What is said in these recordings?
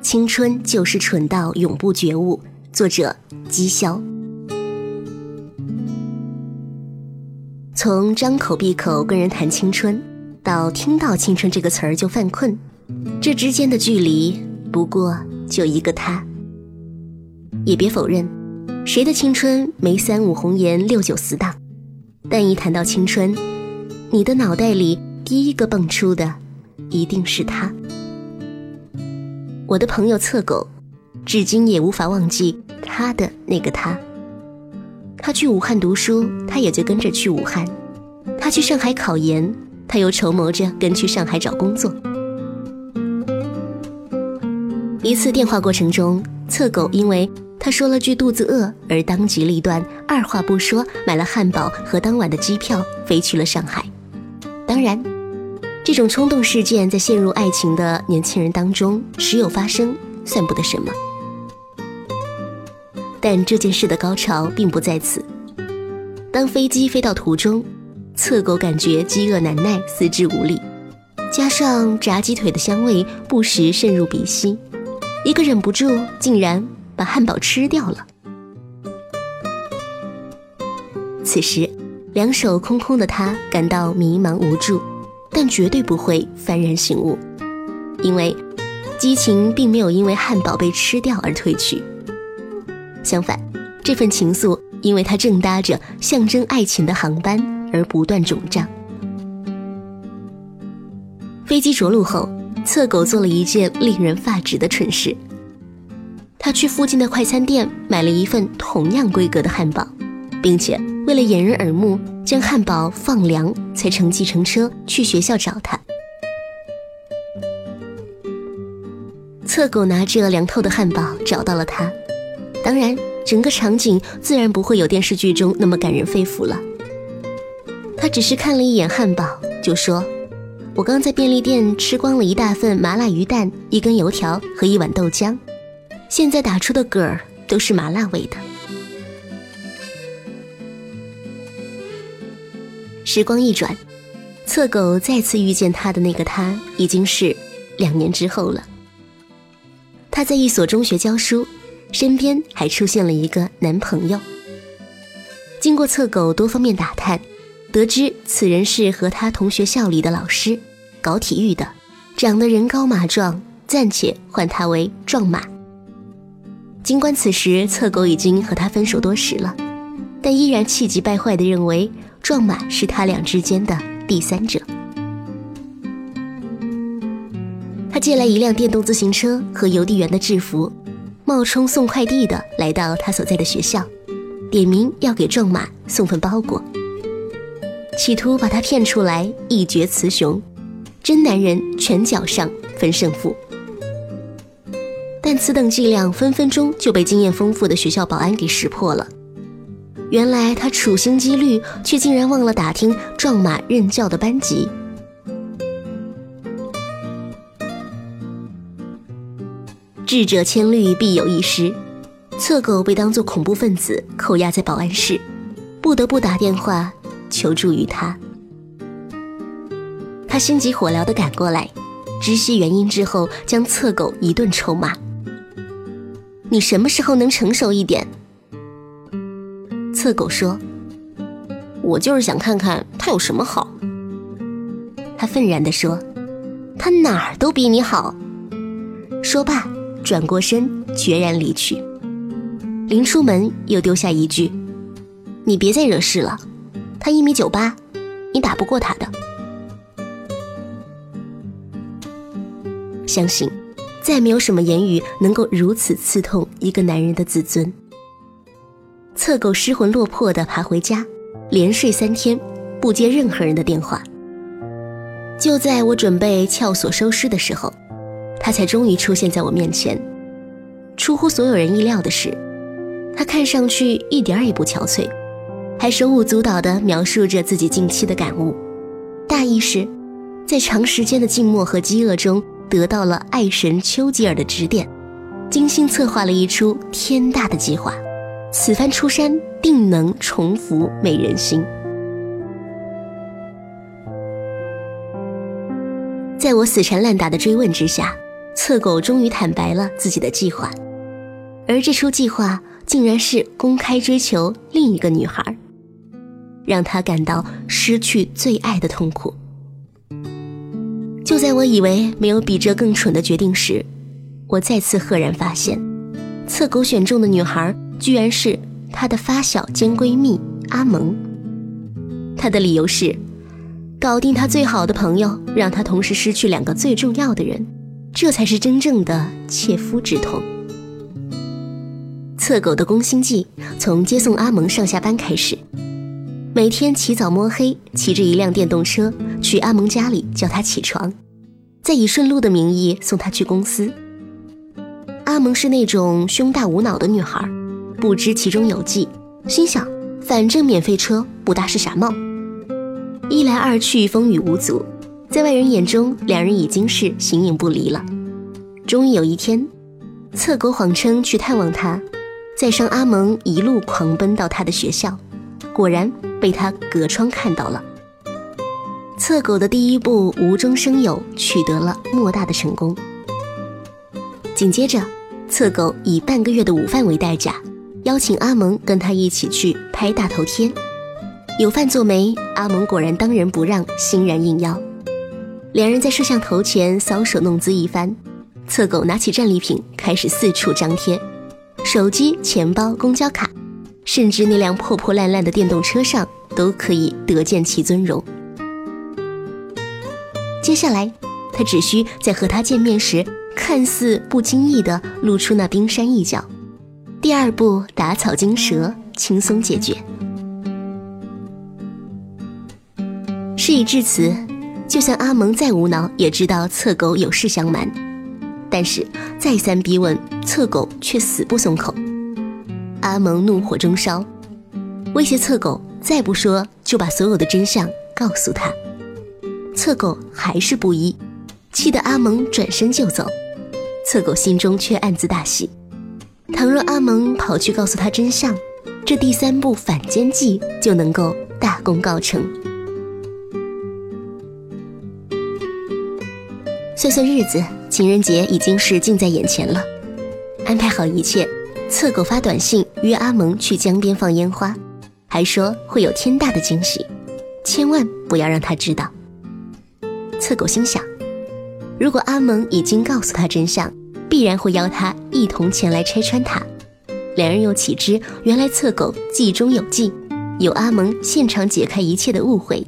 青春就是蠢到永不觉悟。作者：姬潇。从张口闭口跟人谈青春，到听到“青春”这个词儿就犯困，这之间的距离不过就一个他。也别否认，谁的青春没三五红颜六九死党？但一谈到青春，你的脑袋里第一个蹦出的，一定是他。我的朋友侧狗，至今也无法忘记他的那个他。他去武汉读书，他也就跟着去武汉；他去上海考研，他又筹谋着跟去上海找工作。一次电话过程中，侧狗因为他说了句肚子饿而当机立断，二话不说买了汉堡和当晚的机票，飞去了上海。当然。这种冲动事件在陷入爱情的年轻人当中时有发生，算不得什么。但这件事的高潮并不在此。当飞机飞到途中，侧狗感觉饥饿难耐，四肢无力，加上炸鸡腿的香味不时渗入鼻息，一个忍不住竟然把汉堡吃掉了。此时，两手空空的他感到迷茫无助。但绝对不会幡然醒悟，因为激情并没有因为汉堡被吃掉而褪去。相反，这份情愫因为他正搭着象征爱情的航班而不断肿胀。飞机着陆后，侧狗做了一件令人发指的蠢事，他去附近的快餐店买了一份同样规格的汉堡，并且为了掩人耳目。将汉堡放凉，才乘计程车去学校找他。侧狗拿着凉透的汉堡找到了他，当然，整个场景自然不会有电视剧中那么感人肺腑了。他只是看了一眼汉堡，就说：“我刚在便利店吃光了一大份麻辣鱼蛋、一根油条和一碗豆浆，现在打出的嗝儿都是麻辣味的。”时光一转，侧狗再次遇见他的那个他，已经是两年之后了。他在一所中学教书，身边还出现了一个男朋友。经过侧狗多方面打探，得知此人是和他同学校里的老师，搞体育的，长得人高马壮，暂且唤他为壮马。尽管此时侧狗已经和他分手多时了，但依然气急败坏地认为。壮马是他俩之间的第三者。他借来一辆电动自行车和邮递员的制服，冒充送快递的来到他所在的学校，点名要给壮马送份包裹，企图把他骗出来一决雌雄，真男人拳脚上分胜负。但此等伎俩分分钟就被经验丰富的学校保安给识破了。原来他处心积虑，却竟然忘了打听壮马任教的班级。智者千虑，必有一失。侧狗被当作恐怖分子扣押在保安室，不得不打电话求助于他。他心急火燎地赶过来，知悉原因之后，将侧狗一顿臭骂：“你什么时候能成熟一点？”恶狗说：“我就是想看看他有什么好。”他愤然地说：“他哪儿都比你好。”说罢，转过身，决然离去。临出门，又丢下一句：“你别再惹事了，他一米九八，你打不过他的。”相信，再没有什么言语能够如此刺痛一个男人的自尊。侧狗失魂落魄地爬回家，连睡三天，不接任何人的电话。就在我准备撬锁收尸的时候，他才终于出现在我面前。出乎所有人意料的是，他看上去一点也不憔悴，还手舞足蹈地描述着自己近期的感悟，大意是，在长时间的静默和饥饿中，得到了爱神丘吉尔的指点，精心策划了一出天大的计划。此番出山，定能重拂美人心。在我死缠烂打的追问之下，侧狗终于坦白了自己的计划，而这出计划竟然是公开追求另一个女孩，让他感到失去最爱的痛苦。就在我以为没有比这更蠢的决定时，我再次赫然发现，侧狗选中的女孩居然是他的发小兼闺蜜阿蒙。他的理由是，搞定他最好的朋友，让他同时失去两个最重要的人。这才是真正的切肤之痛。侧狗的攻心计从接送阿蒙上下班开始，每天起早摸黑，骑着一辆电动车去阿蒙家里叫他起床，再以顺路的名义送他去公司。阿蒙是那种胸大无脑的女孩，不知其中有计，心想反正免费车不大是傻帽，一来二去风雨无阻。在外人眼中，两人已经是形影不离了。终于有一天，侧狗谎称去探望他，载上阿蒙一路狂奔到他的学校，果然被他隔窗看到了。侧狗的第一步无中生有，取得了莫大的成功。紧接着，侧狗以半个月的午饭为代价，邀请阿蒙跟他一起去拍大头贴。有饭做没？阿蒙果然当仁不让，欣然应邀。两人在摄像头前搔首弄姿一番，侧狗拿起战利品开始四处张贴，手机、钱包、公交卡，甚至那辆破破烂烂的电动车上都可以得见其尊容。接下来，他只需在和他见面时看似不经意地露出那冰山一角，第二步打草惊蛇，轻松解决。事已至此。就算阿蒙再无脑，也知道侧狗有事相瞒，但是再三逼问，侧狗却死不松口。阿蒙怒火中烧，威胁侧狗再不说就把所有的真相告诉他。侧狗还是不依，气得阿蒙转身就走。侧狗心中却暗自大喜，倘若阿蒙跑去告诉他真相，这第三步反间计就能够大功告成。算算日子，情人节已经是近在眼前了。安排好一切，侧狗发短信约阿蒙去江边放烟花，还说会有天大的惊喜，千万不要让他知道。侧狗心想，如果阿蒙已经告诉他真相，必然会邀他一同前来拆穿他。两人又岂知，原来侧狗计中有计，有阿蒙现场解开一切的误会。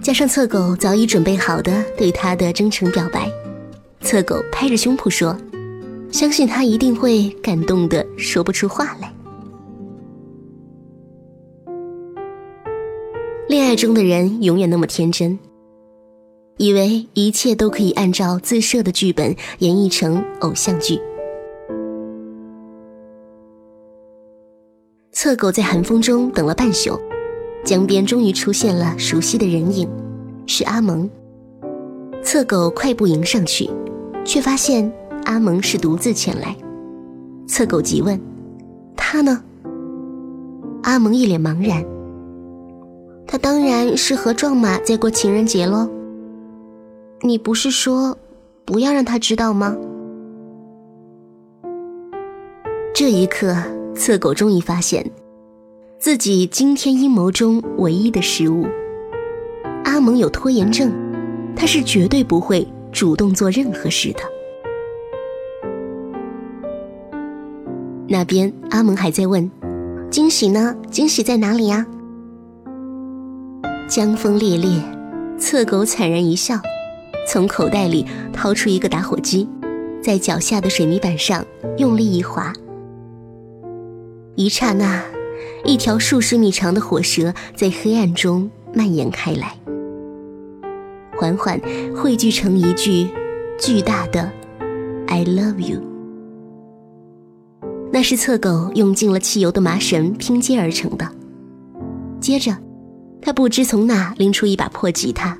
加上侧狗早已准备好的对他的真诚表白，侧狗拍着胸脯说：“相信他一定会感动的说不出话来。”恋爱中的人永远那么天真，以为一切都可以按照自设的剧本演绎成偶像剧。侧狗在寒风中等了半宿。江边终于出现了熟悉的人影，是阿蒙。侧狗快步迎上去，却发现阿蒙是独自前来。侧狗急问：“他呢？”阿蒙一脸茫然：“他当然是和壮马在过情人节喽。你不是说不要让他知道吗？”这一刻，侧狗终于发现。自己惊天阴谋中唯一的失误，阿蒙有拖延症，他是绝对不会主动做任何事的。那边阿蒙还在问：“惊喜呢？惊喜在哪里呀？”江风烈烈，侧狗惨然一笑，从口袋里掏出一个打火机，在脚下的水泥板上用力一划，一刹那。一条数十米长的火蛇在黑暗中蔓延开来，缓缓汇聚成一句巨大的 “I love you”。那是侧狗用尽了汽油的麻绳拼接而成的。接着，他不知从哪拎出一把破吉他，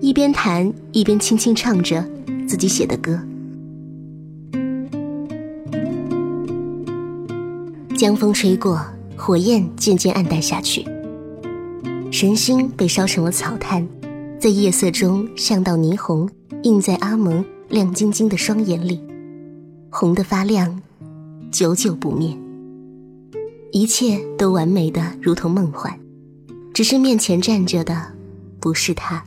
一边弹一边轻轻唱着自己写的歌。江风吹过。火焰渐渐暗淡下去，神星被烧成了草炭，在夜色中像道霓虹，映在阿蒙亮晶晶的双眼里，红的发亮，久久不灭。一切都完美的如同梦幻，只是面前站着的不是他。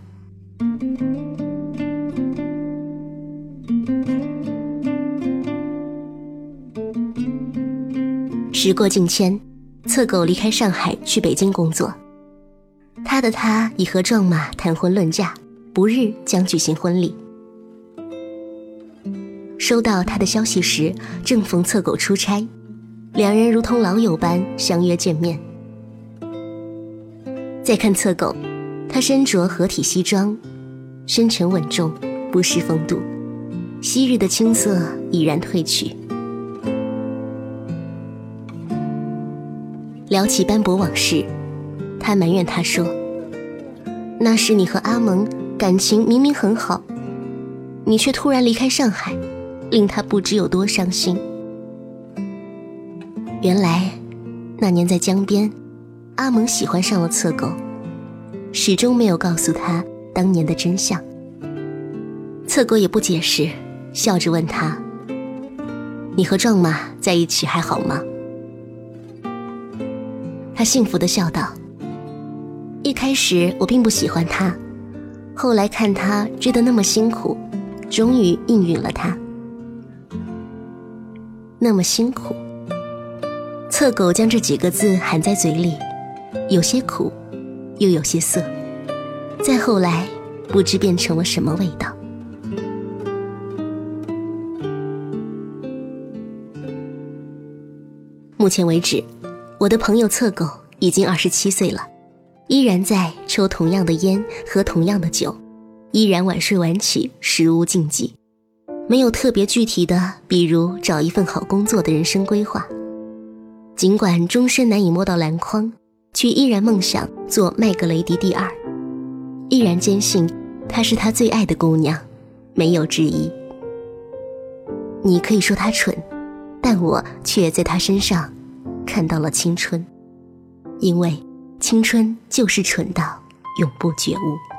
时过境迁，侧狗离开上海去北京工作。他的他已和壮马谈婚论嫁，不日将举行婚礼。收到他的消息时，正逢侧狗出差，两人如同老友般相约见面。再看侧狗，他身着合体西装，深沉稳重，不失风度，昔日的青涩已然褪去。聊起斑驳往事，他埋怨他说：“那时你和阿蒙感情明明很好，你却突然离开上海。”令他不知有多伤心。原来，那年在江边，阿蒙喜欢上了侧狗，始终没有告诉他当年的真相。侧狗也不解释，笑着问他：“你和壮马在一起还好吗？”他幸福的笑道：“一开始我并不喜欢他，后来看他追得那么辛苦，终于应允了他。”那么辛苦，侧狗将这几个字含在嘴里，有些苦，又有些涩。再后来，不知变成了什么味道。目前为止，我的朋友侧狗已经二十七岁了，依然在抽同样的烟，喝同样的酒，依然晚睡晚起，食无禁忌。没有特别具体的，比如找一份好工作的人生规划。尽管终身难以摸到篮筐，却依然梦想做麦格雷迪第二，依然坚信她是他最爱的姑娘，没有之一。你可以说他蠢，但我却在他身上看到了青春，因为青春就是蠢到永不觉悟。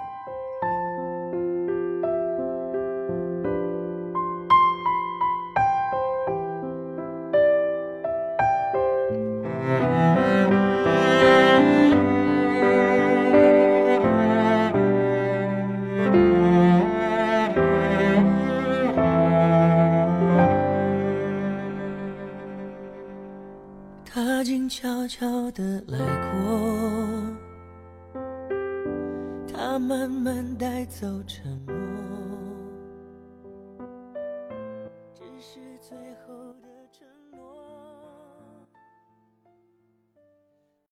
的来过，他慢慢带走沉默，